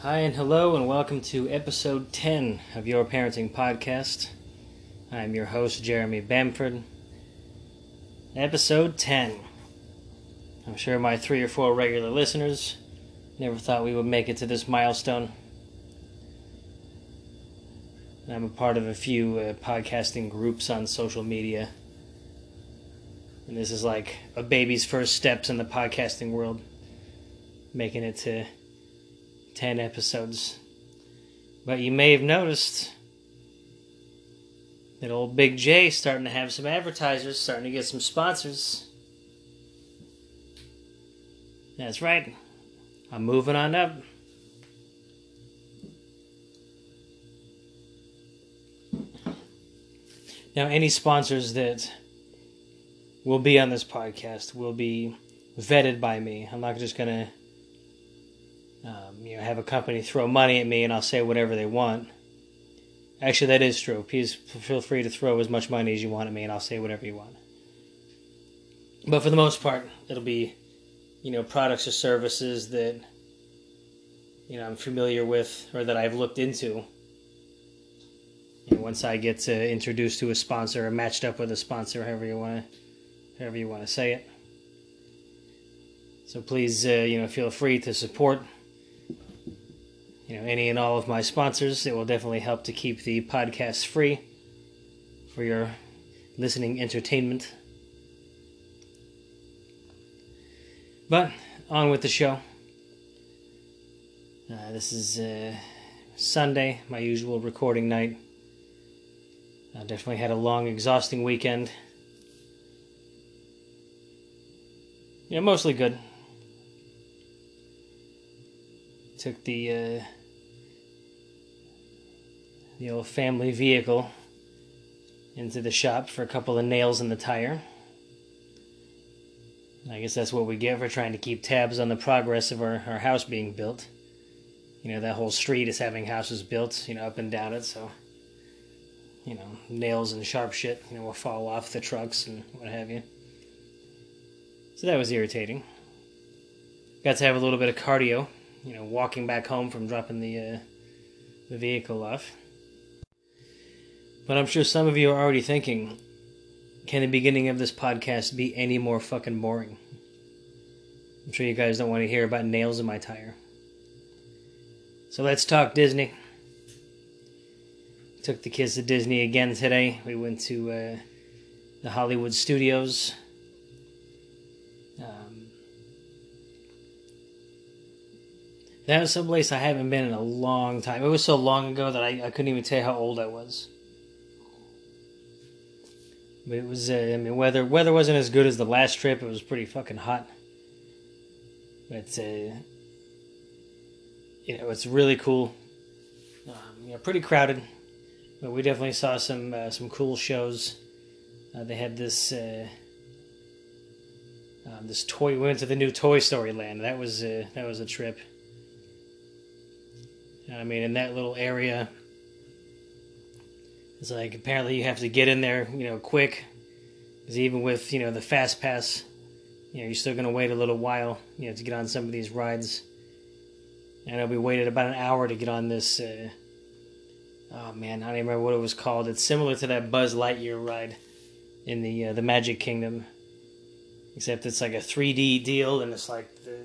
Hi and hello, and welcome to episode 10 of Your Parenting Podcast. I'm your host, Jeremy Bamford. Episode 10. I'm sure my three or four regular listeners never thought we would make it to this milestone. I'm a part of a few uh, podcasting groups on social media. And this is like a baby's first steps in the podcasting world, making it to 10 episodes. But you may have noticed that old Big J starting to have some advertisers, starting to get some sponsors. That's right. I'm moving on up. Now, any sponsors that will be on this podcast will be vetted by me. I'm not just going to um, you know, have a company throw money at me and I'll say whatever they want. Actually, that is true. Please feel free to throw as much money as you want at me and I'll say whatever you want. But for the most part, it'll be, you know, products or services that, you know, I'm familiar with or that I've looked into once I get uh, introduced to a sponsor or matched up with a sponsor, however you want to, however you want to say it. So please, uh, you know, feel free to support, you know, any and all of my sponsors. It will definitely help to keep the podcast free for your listening entertainment. But on with the show. Uh, this is uh, Sunday, my usual recording night. I definitely had a long, exhausting weekend. Yeah, mostly good. Took the uh, the old family vehicle into the shop for a couple of nails in the tire. I guess that's what we get for trying to keep tabs on the progress of our, our house being built. You know, that whole street is having houses built, you know, up and down it, so you know, nails and sharp shit, you know, will fall off the trucks and what have you. So that was irritating. Got to have a little bit of cardio, you know, walking back home from dropping the uh, the vehicle off. But I'm sure some of you are already thinking, can the beginning of this podcast be any more fucking boring? I'm sure you guys don't want to hear about nails in my tire. So let's talk Disney. Took the kids to Disney again today. We went to uh, the Hollywood Studios. Um, that was some place I haven't been in a long time. It was so long ago that I, I couldn't even tell you how old I was. But it was, uh, I mean, weather weather wasn't as good as the last trip. It was pretty fucking hot. But, uh, you know, it's really cool. Um, you know, pretty crowded. But we definitely saw some uh, some cool shows. Uh, they had this uh, um, this toy. We went to the new Toy Story Land. That was uh, that was a trip. I mean, in that little area, it's like apparently you have to get in there, you know, quick. Because even with you know the fast pass, you know you're still gonna wait a little while, you know, to get on some of these rides. And I know we waited about an hour to get on this. Uh, oh man, I don't even remember what it was called. It's similar to that Buzz Lightyear ride in the uh, the Magic Kingdom, except it's like a 3D deal, and it's like the,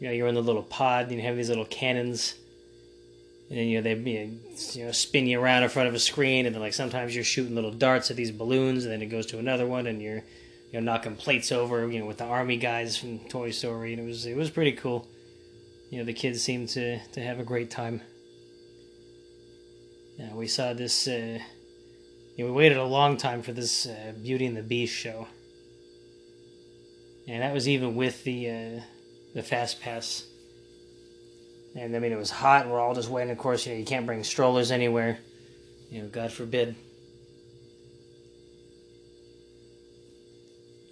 you know you're in the little pod, and you have these little cannons, and you know they you know spin you around in front of a screen, and then like sometimes you're shooting little darts at these balloons, and then it goes to another one, and you're you know knocking plates over, you know with the army guys from Toy Story, and it was it was pretty cool. You know the kids seemed to to have a great time. Yeah, we saw this. Uh, we waited a long time for this uh, Beauty and the Beast show, and that was even with the uh, the fast pass. And I mean, it was hot, and we're all just waiting. Of course, you know, you can't bring strollers anywhere. You know, God forbid.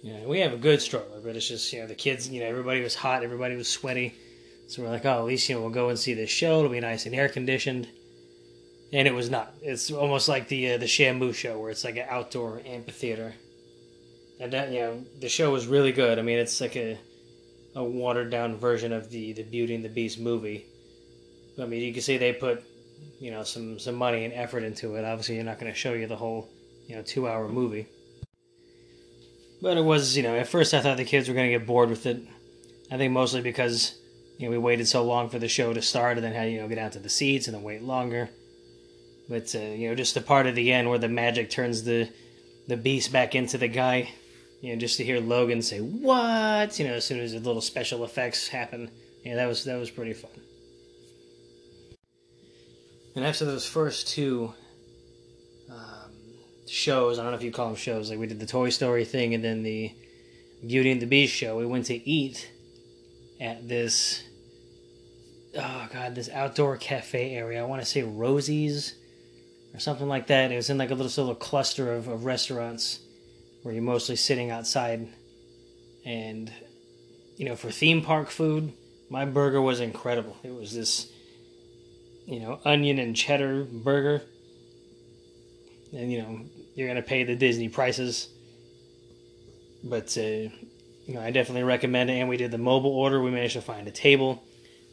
Yeah, we have a good stroller, but it's just you know the kids. You know, everybody was hot, everybody was sweaty, so we're like, oh, at least you know we'll go and see this show. It'll be nice and air conditioned and it was not. It's almost like the uh, the Shamu show, where it's like an outdoor amphitheater. And that you know, the show was really good. I mean, it's like a a watered down version of the the Beauty and the Beast movie, I mean, you can see they put, you know, some some money and effort into it. Obviously, you're not going to show you the whole, you know, two hour movie. But it was, you know, at first I thought the kids were going to get bored with it. I think mostly because, you know, we waited so long for the show to start and then had, you know, get out to the seats and then wait longer. But, uh, you know, just the part at the end where the magic turns the, the beast back into the guy, you know, just to hear Logan say, what? You know, as soon as the little special effects happen. Yeah, that was, that was pretty fun. And after those first two um, shows, I don't know if you call them shows, like we did the Toy Story thing and then the Beauty and the Beast show, we went to eat at this, oh god, this outdoor cafe area. I want to say Rosie's or something like that. It was in like a little, little cluster of, of restaurants where you're mostly sitting outside. And, you know, for theme park food, my burger was incredible. It was this you know, onion and cheddar burger. And, you know, you're going to pay the Disney prices. But, uh, you know, I definitely recommend it. And we did the mobile order. We managed to find a table.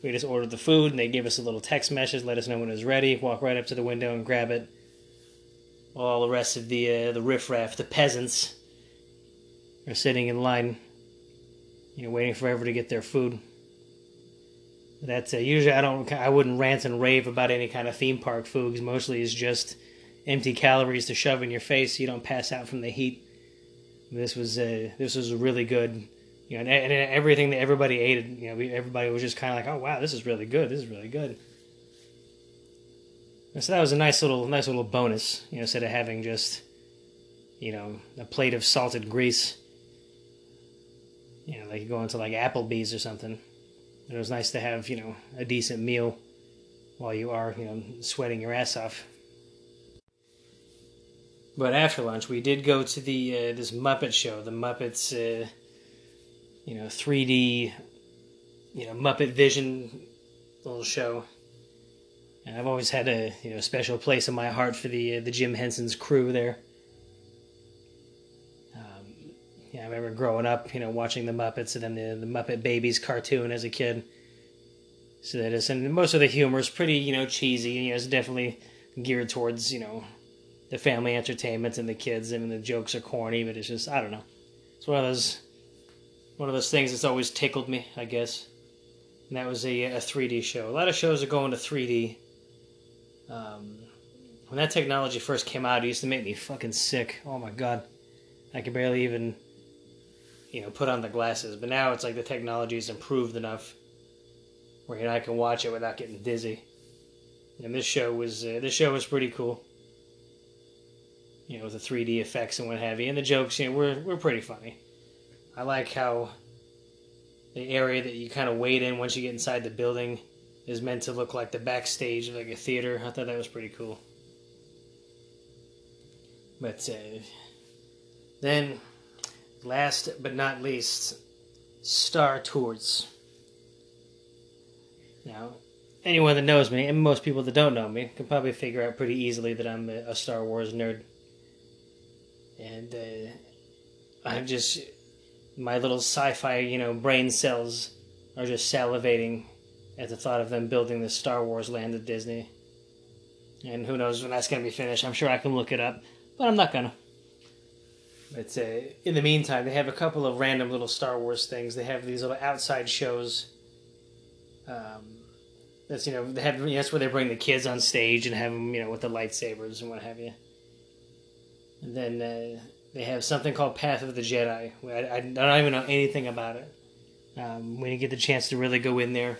We just ordered the food, and they gave us a little text message, let us know when it was ready. Walk right up to the window and grab it. While all the rest of the uh, the riffraff, the peasants, are sitting in line, you know, waiting forever to get their food. That's uh, usually I don't I wouldn't rant and rave about any kind of theme park food because mostly it's just empty calories to shove in your face so you don't pass out from the heat. This was uh, this was really good, you know, and, and everything that everybody ate, you know, everybody was just kind of like, oh wow, this is really good, this is really good. And so that was a nice little nice little bonus, you know, instead of having just, you know, a plate of salted grease. You know, like going to like Applebee's or something. It was nice to have, you know, a decent meal while you are, you know, sweating your ass off. But after lunch, we did go to the uh, this Muppet show, the Muppets, uh, you know, 3D, you know, Muppet Vision little show. And I've always had a you know special place in my heart for the uh, the Jim Henson's crew there. Yeah, I remember growing up, you know, watching the Muppets and then the, the Muppet Babies cartoon as a kid. So that is, and most of the humor is pretty, you know, cheesy. And you know, it's definitely geared towards, you know, the family entertainment and the kids. I mean, the jokes are corny, but it's just, I don't know. It's one of those, one of those things that's always tickled me, I guess. And that was a, a 3D show. A lot of shows are going to 3D. Um, when that technology first came out, it used to make me fucking sick. Oh my god, I could barely even you know, put on the glasses. But now it's like the technology's improved enough where you know I can watch it without getting dizzy. And this show was uh, this show was pretty cool. You know, with the 3D effects and what have you, and the jokes, you know, were were pretty funny. I like how the area that you kind of wait in once you get inside the building is meant to look like the backstage of like a theater. I thought that was pretty cool. But uh, then last but not least, Star Tours. Now, anyone that knows me, and most people that don't know me, can probably figure out pretty easily that I'm a, Star Wars nerd. And uh, I'm just, my little sci fi, you know, brain cells are just salivating at the thought of them building this Star Wars land at Disney. And who knows when that's going to be finished. I'm sure I can look it up, but I'm not going to. But uh, in the meantime, they have a couple of random little Star Wars things. They have these little outside shows. Um, that's you know they have that's where they bring the kids on stage and have them you know with the lightsabers and what have you. And then uh, they have something called Path of the Jedi. I, I don't even know anything about it. Um, we didn't get the chance to really go in there.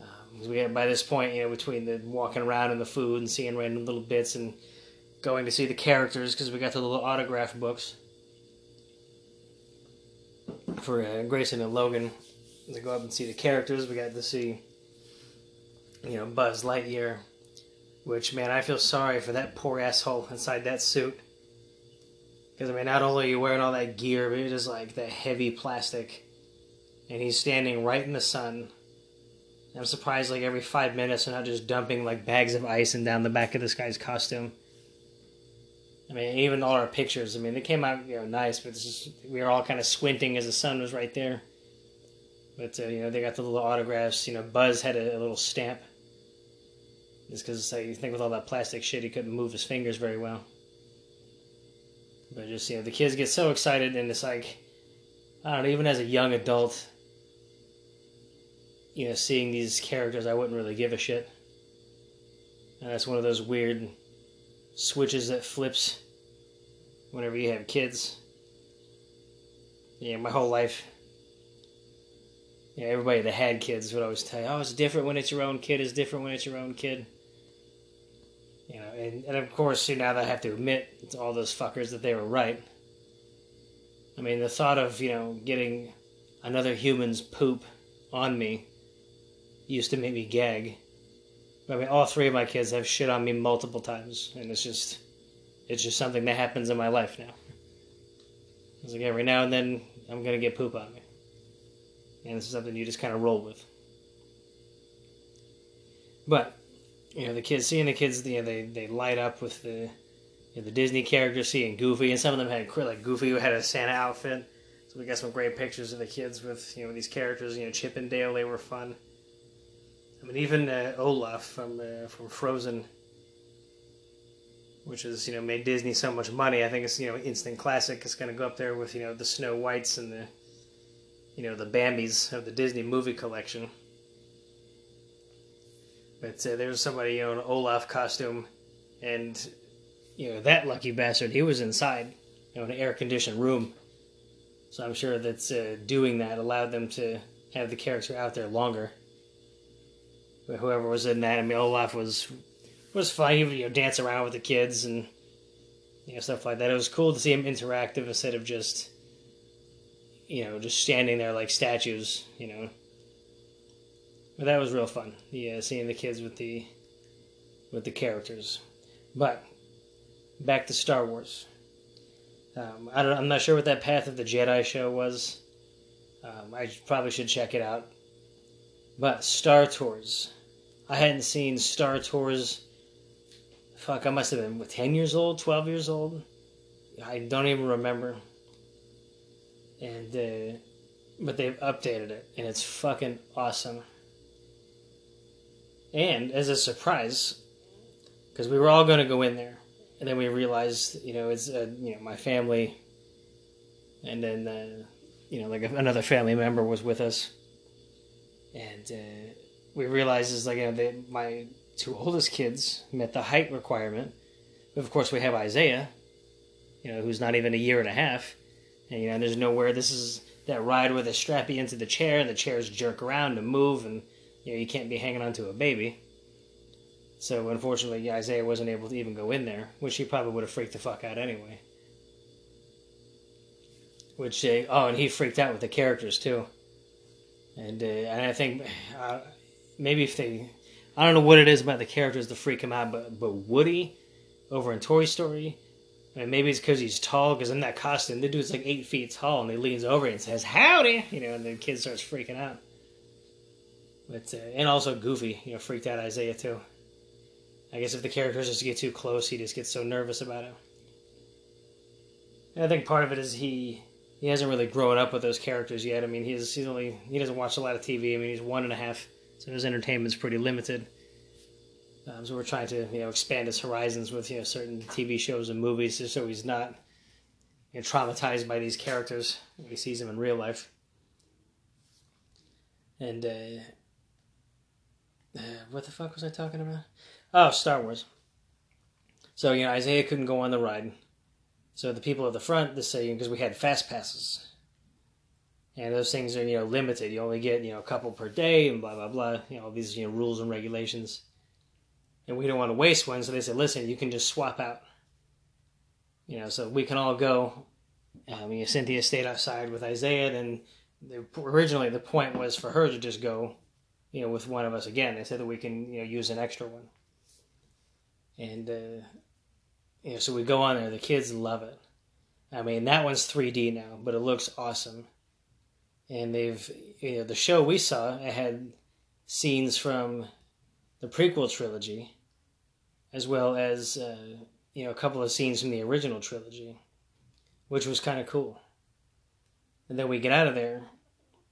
Um, we had, by this point, you know, between the walking around and the food and seeing random little bits and going to see the characters because we got the little autograph books for uh, Grayson and Logan to go up and see the characters. We got to see, you know, Buzz Lightyear, which man, I feel sorry for that poor asshole inside that suit. Because I mean, not only are you wearing all that gear, but it's just like that heavy plastic, and he's standing right in the sun. I'm surprised, like every five minutes, they're not just dumping like bags of ice and down the back of this guy's costume. I mean, even all our pictures. I mean, they came out you know nice, but we were all kind of squinting as the sun was right there. But uh, you know, they got the little autographs. You know, Buzz had a, a little stamp. Just because you think with all that plastic shit, he couldn't move his fingers very well. But just you know, the kids get so excited, and it's like, I don't know. Even as a young adult, you know, seeing these characters, I wouldn't really give a shit. And that's one of those weird switches that flips whenever you have kids. Yeah, my whole life. Yeah, everybody that had kids would always tell you, "Oh, it's different when it's your own kid. It's different when it's your own kid." You know, and, and of course, now that I have to admit to all those fuckers that they were right. I mean, the thought of you know getting another human's poop on me used to make me gag. I mean, all three of my kids have shit on me multiple times, and it's just, it's just something that happens in my life now. It's like every now and then I'm gonna get poop on me, and this is something you just kind of roll with. But you know, the kids seeing the kids, you know, they they light up with the you know, the Disney characters, seeing Goofy, and some of them had like Goofy who had a Santa outfit. So we got some great pictures of the kids with you know these characters. You know, Chip and Dale, they were fun. I mean, even uh, Olaf from uh, from Frozen, which has you know made Disney so much money. I think it's you know instant classic. It's going to go up there with you know the Snow Whites and the you know the Bambis of the Disney movie collection. But uh, there was somebody you know in an Olaf costume, and you know that lucky bastard. He was inside, you know, an air conditioned room. So I'm sure that uh, doing that allowed them to have the character out there longer But whoever was in that. I mean, Olaf was was fun. He would you know dance around with the kids and you know stuff like that. It was cool to see him interactive instead of just you know just standing there like statues. You know, but that was real fun. Yeah, seeing the kids with the with the characters. But back to Star Wars. Um, I don't. I'm not sure what that Path of the Jedi show was. Um, I probably should check it out. But Star Tours. I hadn't seen Star Tours. Fuck, I must have been 10 years old, 12 years old. I don't even remember. And, uh, but they've updated it, and it's fucking awesome. And as a surprise, because we were all going to go in there, and then we realized, you know, it's, uh, you know, my family, and then, uh, you know, like another family member was with us and uh, we realized is like you know, they, my two oldest kids met the height requirement. Of course, we have Isaiah, you know, who's not even a year and a half, and you know, there's nowhere. This is that ride where they strap you into the chair, and the chairs jerk around and move, and you know, you can't be hanging onto a baby. So unfortunately, Isaiah wasn't able to even go in there, which he probably would have freaked the fuck out anyway. Which uh, oh, and he freaked out with the characters too and uh, and I think uh, maybe if they, I don't know what it is about the characters to freak him out, but but Woody over in Toy Story, and maybe it's because he's tall. Because in that costume, the dude's like eight feet tall, and he leans over and says "Howdy," you know, and the kid starts freaking out. But uh, and also Goofy, you know, freaked out Isaiah too. I guess if the characters just get too close, he just gets so nervous about it. And I think part of it is he he hasn't really grown up with those characters yet. I mean, he's he's only he doesn't watch a lot of TV. I mean, he's one and a half, so his entertainment's pretty limited. Um, so we're trying to you know expand his horizons with you know certain TV shows and movies, just so he's not you know, traumatized by these characters when he sees them in real life. And uh, uh, what the fuck was I talking about? Oh, Star Wars. So you know Isaiah couldn't go on the ride so the people at the front, this say because we had fast passes, and those things are you know limited. You only get you know a couple per day, and blah blah blah. You know these you know rules and regulations, and we don't want to waste one. So they said, listen, you can just swap out. You know, so we can all go. I mean, Cynthia stayed outside with Isaiah, and the, originally the point was for her to just go, you know, with one of us again. They said that we can you know use an extra one, and. Uh, you know, so we go on there. The kids love it. I mean, that one's 3D now, but it looks awesome. And they've, you know, the show we saw, had scenes from the prequel trilogy, as well as, uh, you know, a couple of scenes from the original trilogy, which was kind of cool. And then we get out of there,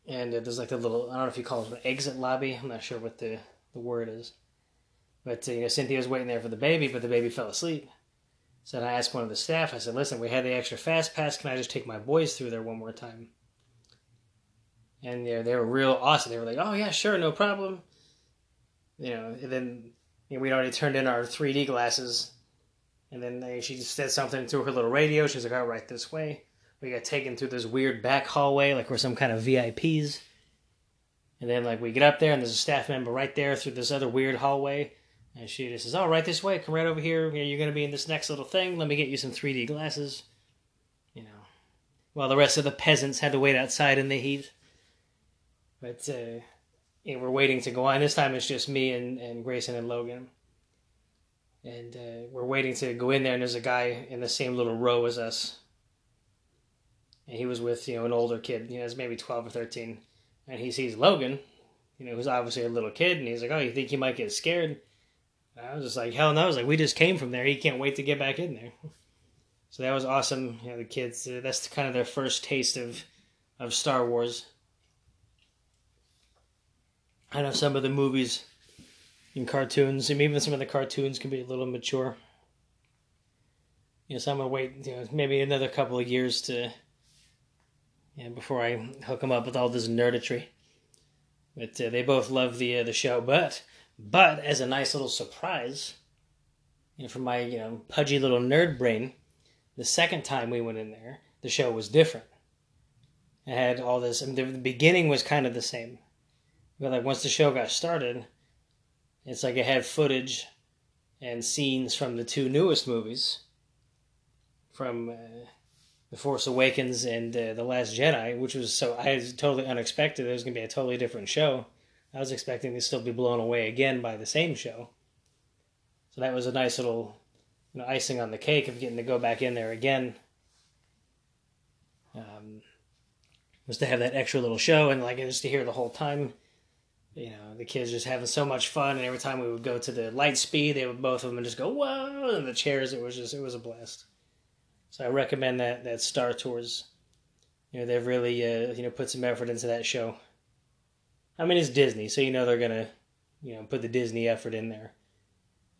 and there's like the little I don't know if you call it an exit lobby. I'm not sure what the the word is, but uh, you know Cynthia was waiting there for the baby, but the baby fell asleep. So I asked one of the staff. I said, "Listen, we had the extra fast pass. Can I just take my boys through there one more time?" And you know, they were real awesome. They were like, "Oh yeah, sure, no problem." You know, and then you know, we'd already turned in our 3D glasses, and then they, she just said something through her little radio. She's like, "All right, this way." We got taken through this weird back hallway, like we're some kind of VIPs. And then like we get up there, and there's a staff member right there through this other weird hallway. And she just says, "Oh, right this way. Come right over here. You know, you're going to be in this next little thing. Let me get you some 3D glasses." You know, while the rest of the peasants had to wait outside in the heat. But uh, know, we're waiting to go on. This time it's just me and, and Grayson and Logan. And uh, we're waiting to go in there, and there's a guy in the same little row as us. And he was with, you know, an older kid, you know, maybe 12 or 13. And he sees Logan, you know, who's obviously a little kid, and he's like, oh, you think he might get scared? And I was just like, hell no. I was like, we just came from there. He can't wait to get back in there. So that was awesome. You know, the kids, uh, that's kind of their first taste of, of Star Wars. I know some of the movies and cartoons, and even some of the cartoons can be a little mature. You know, so I'm gonna wait, you know, maybe another couple of years to, you know, before I hook them up with all this nerditry. But uh, they both love the uh, the show. But but as a nice little surprise, you know, for my you know pudgy little nerd brain, the second time we went in there, the show was different. It had all this. I mean, the, the beginning was kind of the same, but like once the show got started, it's like it had footage and scenes from the two newest movies, from uh, The Force Awakens and uh, The Last Jedi, which was so I was totally unexpected. It was to be a totally different show. I was expecting to still be blown away again by the same show. So that was a nice little you know, icing on the cake of getting to go back in there again. Um, was to have that extra little show and like just to hear the whole time. You know, the kids just having so much fun, and every time we would go to the light speed, they would both of them just go whoa, and the chairs. It was just it was a blast. So I recommend that that Star Tours. You know, they've really uh, you know put some effort into that show. I mean, it's Disney, so you know they're gonna you know put the Disney effort in there.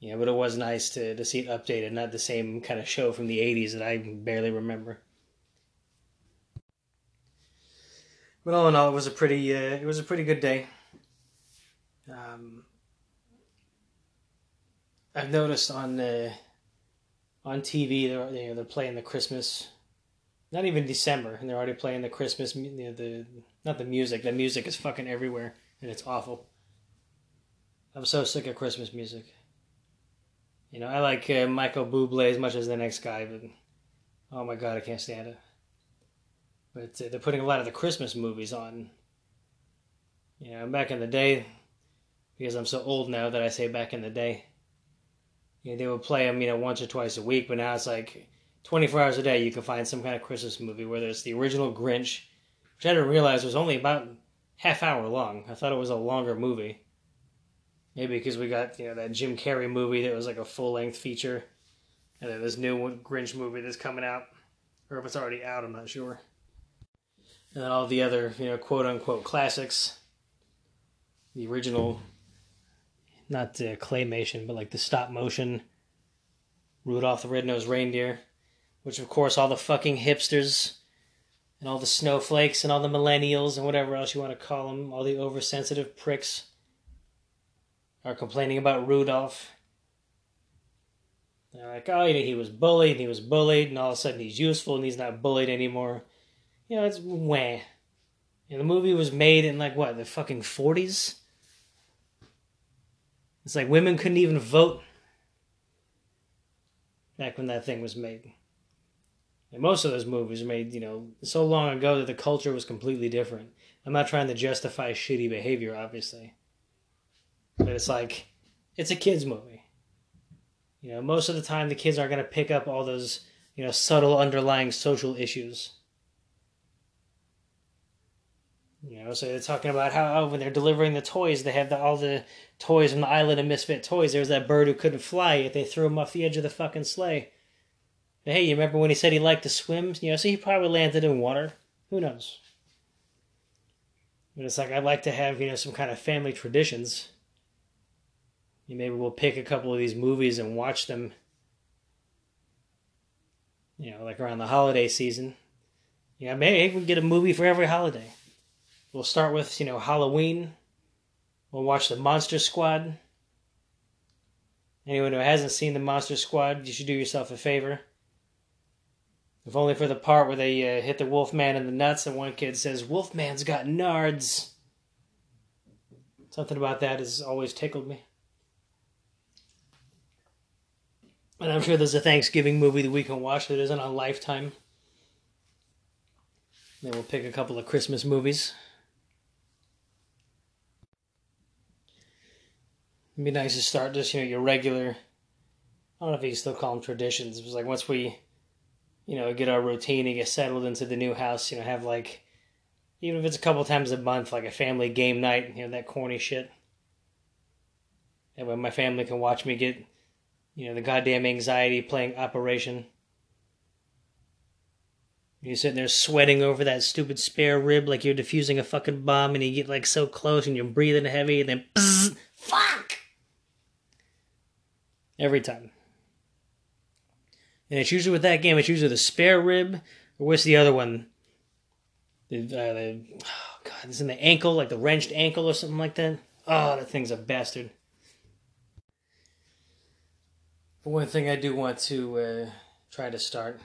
Yeah, but it was nice to, to see it updated, not the same kind of show from the 80s that I barely remember. But all in all, it was a pretty uh, it was a pretty good day. Um, I've noticed on uh, on TV they're you know, they're playing the Christmas, not even December, and they're already playing the Christmas you know, the not the music. The music is fucking everywhere, and it's awful. I'm so sick of Christmas music. You know, I like uh, Michael Bublé as much as the next guy, but oh my god, I can't stand it. But uh, they're putting a lot of the Christmas movies on. You know, back in the day, because I'm so old now that I say back in the day, you know, they would play them, you know, once or twice a week, but now it's like 24 hours a day you can find some kind of Christmas movie, whether it's the original Grinch, which I didn't realize was only about half hour long. I thought it was a longer movie. Maybe because we got you know that Jim Carrey movie that was like a full length feature, and then this new Grinch movie that's coming out, or if it's already out, I'm not sure. And then all the other you know quote unquote classics, the original, not the claymation, but like the stop motion, Rudolph the Red-Nosed Reindeer, which of course all the fucking hipsters and all the snowflakes and all the millennials and whatever else you want to call them, all the oversensitive pricks are complaining about Rudolph. They're like, oh, you know, he was bullied, and he was bullied, and all of a sudden he's useful, and he's not bullied anymore. You know, it's wah. And the movie was made in like what the fucking forties. It's like women couldn't even vote back when that thing was made. And most of those movies were made, you know, so long ago that the culture was completely different. I'm not trying to justify shitty behavior, obviously. But it's like, it's a kid's movie. You know, most of the time the kids aren't going to pick up all those, you know, subtle underlying social issues. You know, so they're talking about how oh, when they're delivering the toys, they have the, all the toys from the island of misfit toys. There was that bird who couldn't fly, yet they threw him off the edge of the fucking sleigh. But hey, you remember when he said he liked to swim? You know, so he probably landed in water. Who knows? But it's like I'd like to have, you know, some kind of family traditions. You maybe we'll pick a couple of these movies and watch them, you know, like around the holiday season. Yeah, maybe we can get a movie for every holiday. We'll start with, you know, Halloween. We'll watch the Monster Squad. Anyone who hasn't seen the Monster Squad, you should do yourself a favor. If only for the part where they uh, hit the Wolfman in the nuts and one kid says, Wolfman's got nards. Something about that has always tickled me. And I'm sure there's a Thanksgiving movie that we can watch that isn't on Lifetime. Then we'll pick a couple of Christmas movies. It'd be nice to start just, you know, your regular, I don't know if you still call them traditions. It was like once we you know, get our routine and get settled into the new house, you know, have like, even if it's a couple times a month, like a family game night, you know, that corny shit. And when my family can watch me get, you know, the goddamn anxiety playing Operation. You're sitting there sweating over that stupid spare rib like you're defusing a fucking bomb, and you get like so close and you're breathing heavy, and then bzz, fuck! Every time. And it's usually with that game, it's usually the spare rib, or what's the other one? The, uh, the oh god, it's in the ankle, like the wrenched ankle or something like that. Oh, that thing's a bastard. But one thing I do want to uh, try to start.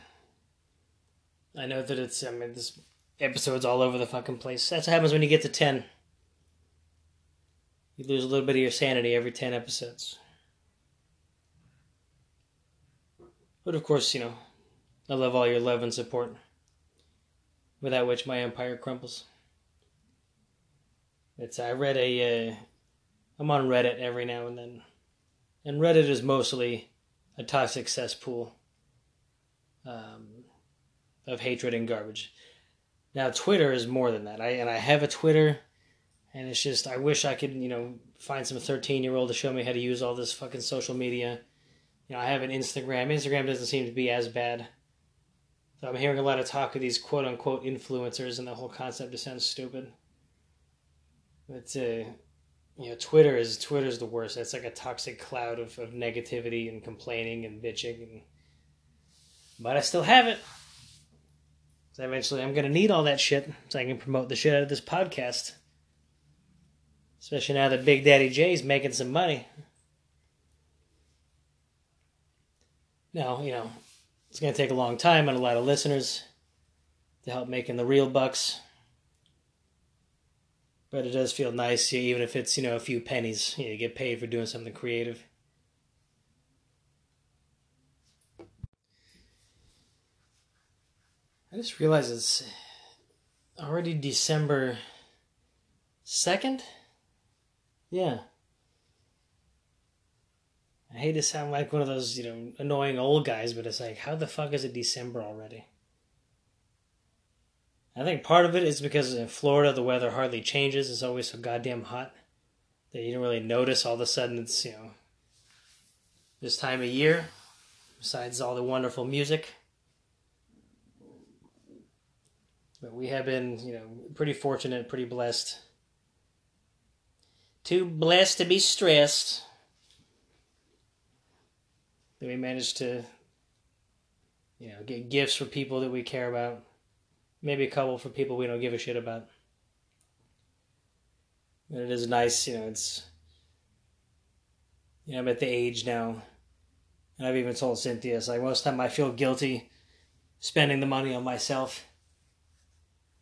I know that it's, I mean, this episode's all over the fucking place. That's what happens when you get to 10. You lose a little bit of your sanity every 10 episodes. But of course, you know, I love all your love and support, without which my empire crumbles. It's I read a, uh, I'm on Reddit every now and then, and Reddit is mostly a toxic cesspool um, of hatred and garbage. Now Twitter is more than that. I and I have a Twitter, and it's just I wish I could you know find some thirteen year old to show me how to use all this fucking social media you know, I have an Instagram. Instagram doesn't seem to be as bad. So I'm hearing a lot of talk of these quote unquote influencers, and the whole concept just sounds stupid. But uh, you know, Twitter is Twitter's the worst. It's like a toxic cloud of, of negativity and complaining and bitching, and but I still have it. So eventually, I'm gonna need all that shit so I can promote the shit out of this podcast. Especially now that Big Daddy Jay's making some money. Now, you know, it's going to take a long time and a lot of listeners to help making the real bucks. But it does feel nice, even if it's, you know, a few pennies. You, know, you get paid for doing something creative. I just realized it's already December 2nd? Yeah. I hate to sound like one of those, you know, annoying old guys, but it's like, how the fuck is it December already? I think part of it is because in Florida the weather hardly changes. It's always so goddamn hot that you don't really notice. All of a sudden it's, you know, this time of year, besides all the wonderful music. But we have been, you know, pretty fortunate, pretty blessed. Too blessed to be stressed that we managed to you know get gifts for people that we care about. Maybe a couple for people we don't give a shit about. But it is nice you know it's you know i'm at the age now and i've even told cynthia it's like most of the time i feel guilty spending the money on myself.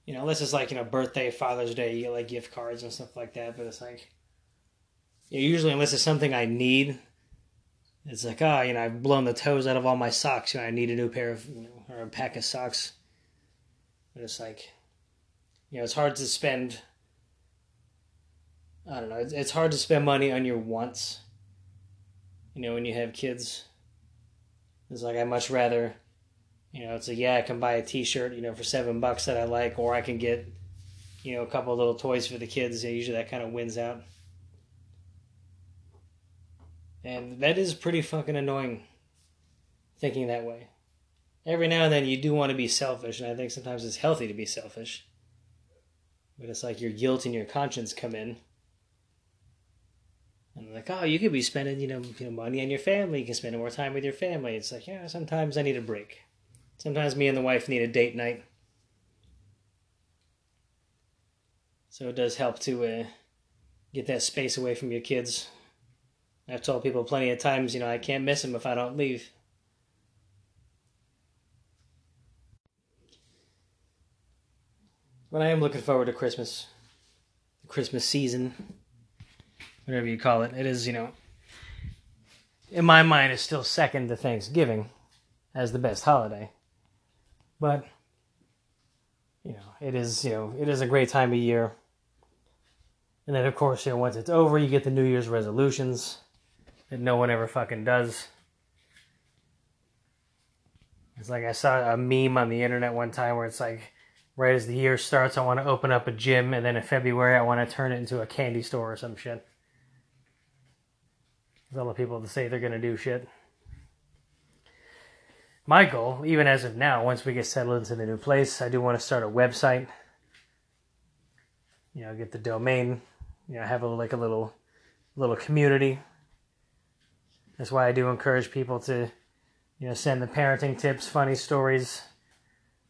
You know unless it's like you know birthday father's day you get like gift cards and stuff like that but it's like you know, usually unless it's something i need it's like, oh, you know, I've blown the toes out of all my socks. You know, I need a new pair of, you know, or a pack of socks. But it's like, you know, it's hard to spend. I don't know. It's, it's hard to spend money on your wants. You know, when you have kids, it's like I much rather, you know, it's like yeah, I can buy a T-shirt, you know, for seven bucks that I like, or I can get, you know, a couple of little toys for the kids. usually that kind of wins out. And that is pretty fucking annoying thinking that way. Every now and then you do want to be selfish, and I think sometimes it's healthy to be selfish. But it's like your guilt and your conscience come in. And like, oh, you could be spending, you know, money on your family. You can spend more time with your family. It's like, yeah, sometimes I need a break. Sometimes me and the wife need a date night. So it does help to uh, get that space away from your kids. I've told people plenty of times, you know, I can't miss them if I don't leave. But I am looking forward to Christmas, the Christmas season, whatever you call it. It is, you know, in my mind, it's still second to Thanksgiving as the best holiday. But, you know, it is, you know, it is a great time of year. And then, of course, you know, once it's over, you get the New Year's resolutions that no one ever fucking does. It's like I saw a meme on the internet one time where it's like, right as the year starts, I want to open up a gym, and then in February, I want to turn it into a candy store or some shit. There's all the people that say they're going to do shit. My goal, even as of now, once we get settled into the new place, I do want to start a website. You know, get the domain. You know, have a like a little, little community. That's why I do encourage people to, you know, send the parenting tips, funny stories,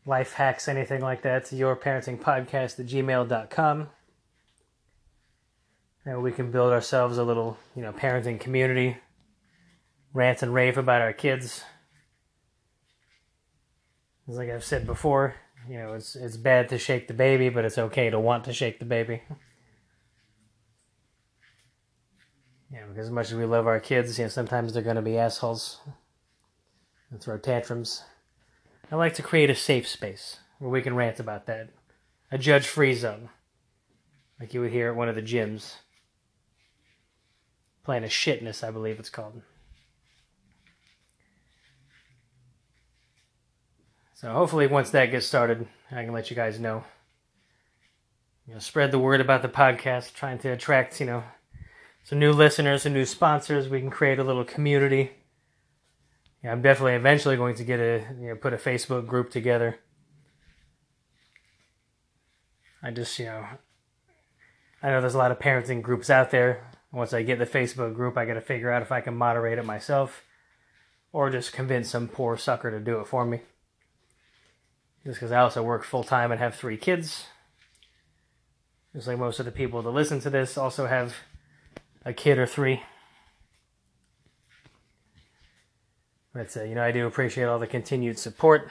life hacks, anything like that to yourparentingpodcast at gmail.com. And we can build ourselves a little, you know, parenting community, rant and rave about our kids. As like I've said before, you know, it's it's bad to shake the baby, but it's okay to want to shake the baby. Yeah, because as much as we love our kids, you know, sometimes they're going to be assholes and throw tantrums. I like to create a safe space where we can rant about that. A judge free zone. Like you would hear at one of the gyms. Playing a shitness, I believe it's called. So hopefully once that gets started, I can let you guys know. You know, spread the word about the podcast, trying to attract, you know, some new listeners and new sponsors. We can create a little community yeah, I'm definitely eventually going to get a you know put a Facebook group together. I just you know I know there's a lot of parenting groups out there. Once I get the Facebook group, I got to figure out if I can moderate it myself, or just convince some poor sucker to do it for me. Just because I also work full time and have three kids. Just like most of the people that listen to this also have a kid or three. But, uh, you know, I do appreciate all the continued support.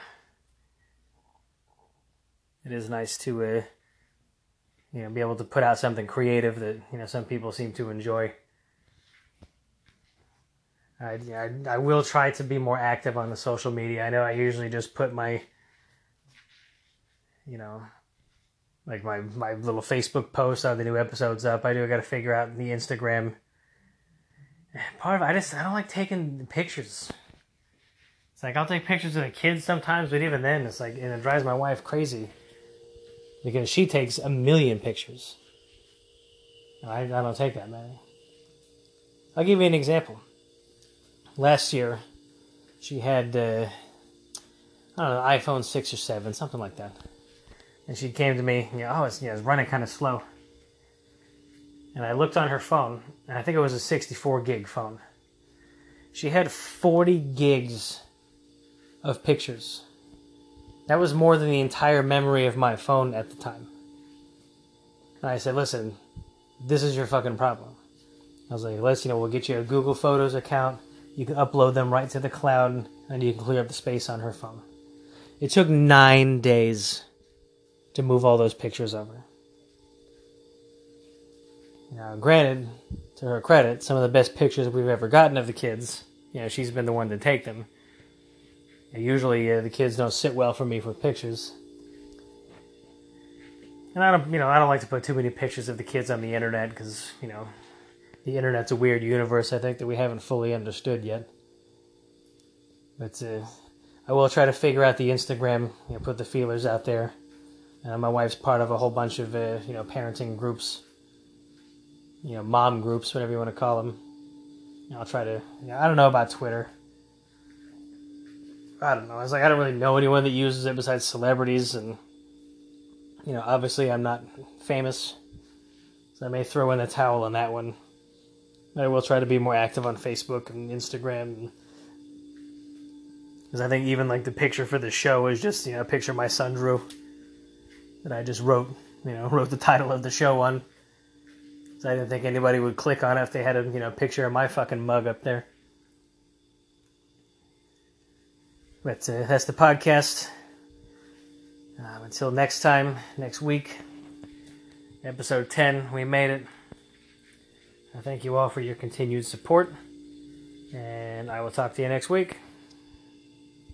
It is nice to, uh, you know, be able to put out something creative that, you know, some people seem to enjoy. I, I, I will try to be more active on the social media. I know I usually just put my, you know, like my, my little Facebook post on the new episodes up. I do I got to figure out the Instagram. Part of I just I don't like taking pictures. It's like I'll take pictures of the kids sometimes, but even then, it's like and it drives my wife crazy because she takes a million pictures. I, I don't take that many. I'll give you an example. Last year, she had uh, I don't know iPhone six or seven, something like that, and she came to me. You know, oh, it's, it's running kind of slow. And I looked on her phone, and I think it was a 64 gig phone. She had 40 gigs of pictures. That was more than the entire memory of my phone at the time. And I said, listen, this is your fucking problem. I was like, let's, you know, we'll get you a Google Photos account. You can upload them right to the cloud and you can clear up the space on her phone. It took nine days to move all those pictures over. Now, granted, to her credit, some of the best pictures we've ever gotten of the kids, you know, she's been the one to take them. Usually, uh, the kids don't sit well for me for pictures, and I don't, you know, I don't like to put too many pictures of the kids on the internet because, you know, the internet's a weird universe. I think that we haven't fully understood yet. But uh, I will try to figure out the Instagram, you know, put the feelers out there. Uh, my wife's part of a whole bunch of, uh, you know, parenting groups, you know, mom groups, whatever you want to call them. I'll try to. You know, I don't know about Twitter. I don't know. I was like, I don't really know anyone that uses it besides celebrities, and you know, obviously I'm not famous, so I may throw in a towel on that one. I will try to be more active on Facebook and Instagram. Because I think even like the picture for the show is just, you know, a picture my son drew that I just wrote, you know, wrote the title of the show on. So I didn't think anybody would click on it if they had a, you know, picture of my fucking mug up there. But uh, that's the podcast. Um, until next time, next week, episode 10, we made it. I thank you all for your continued support, and I will talk to you next week.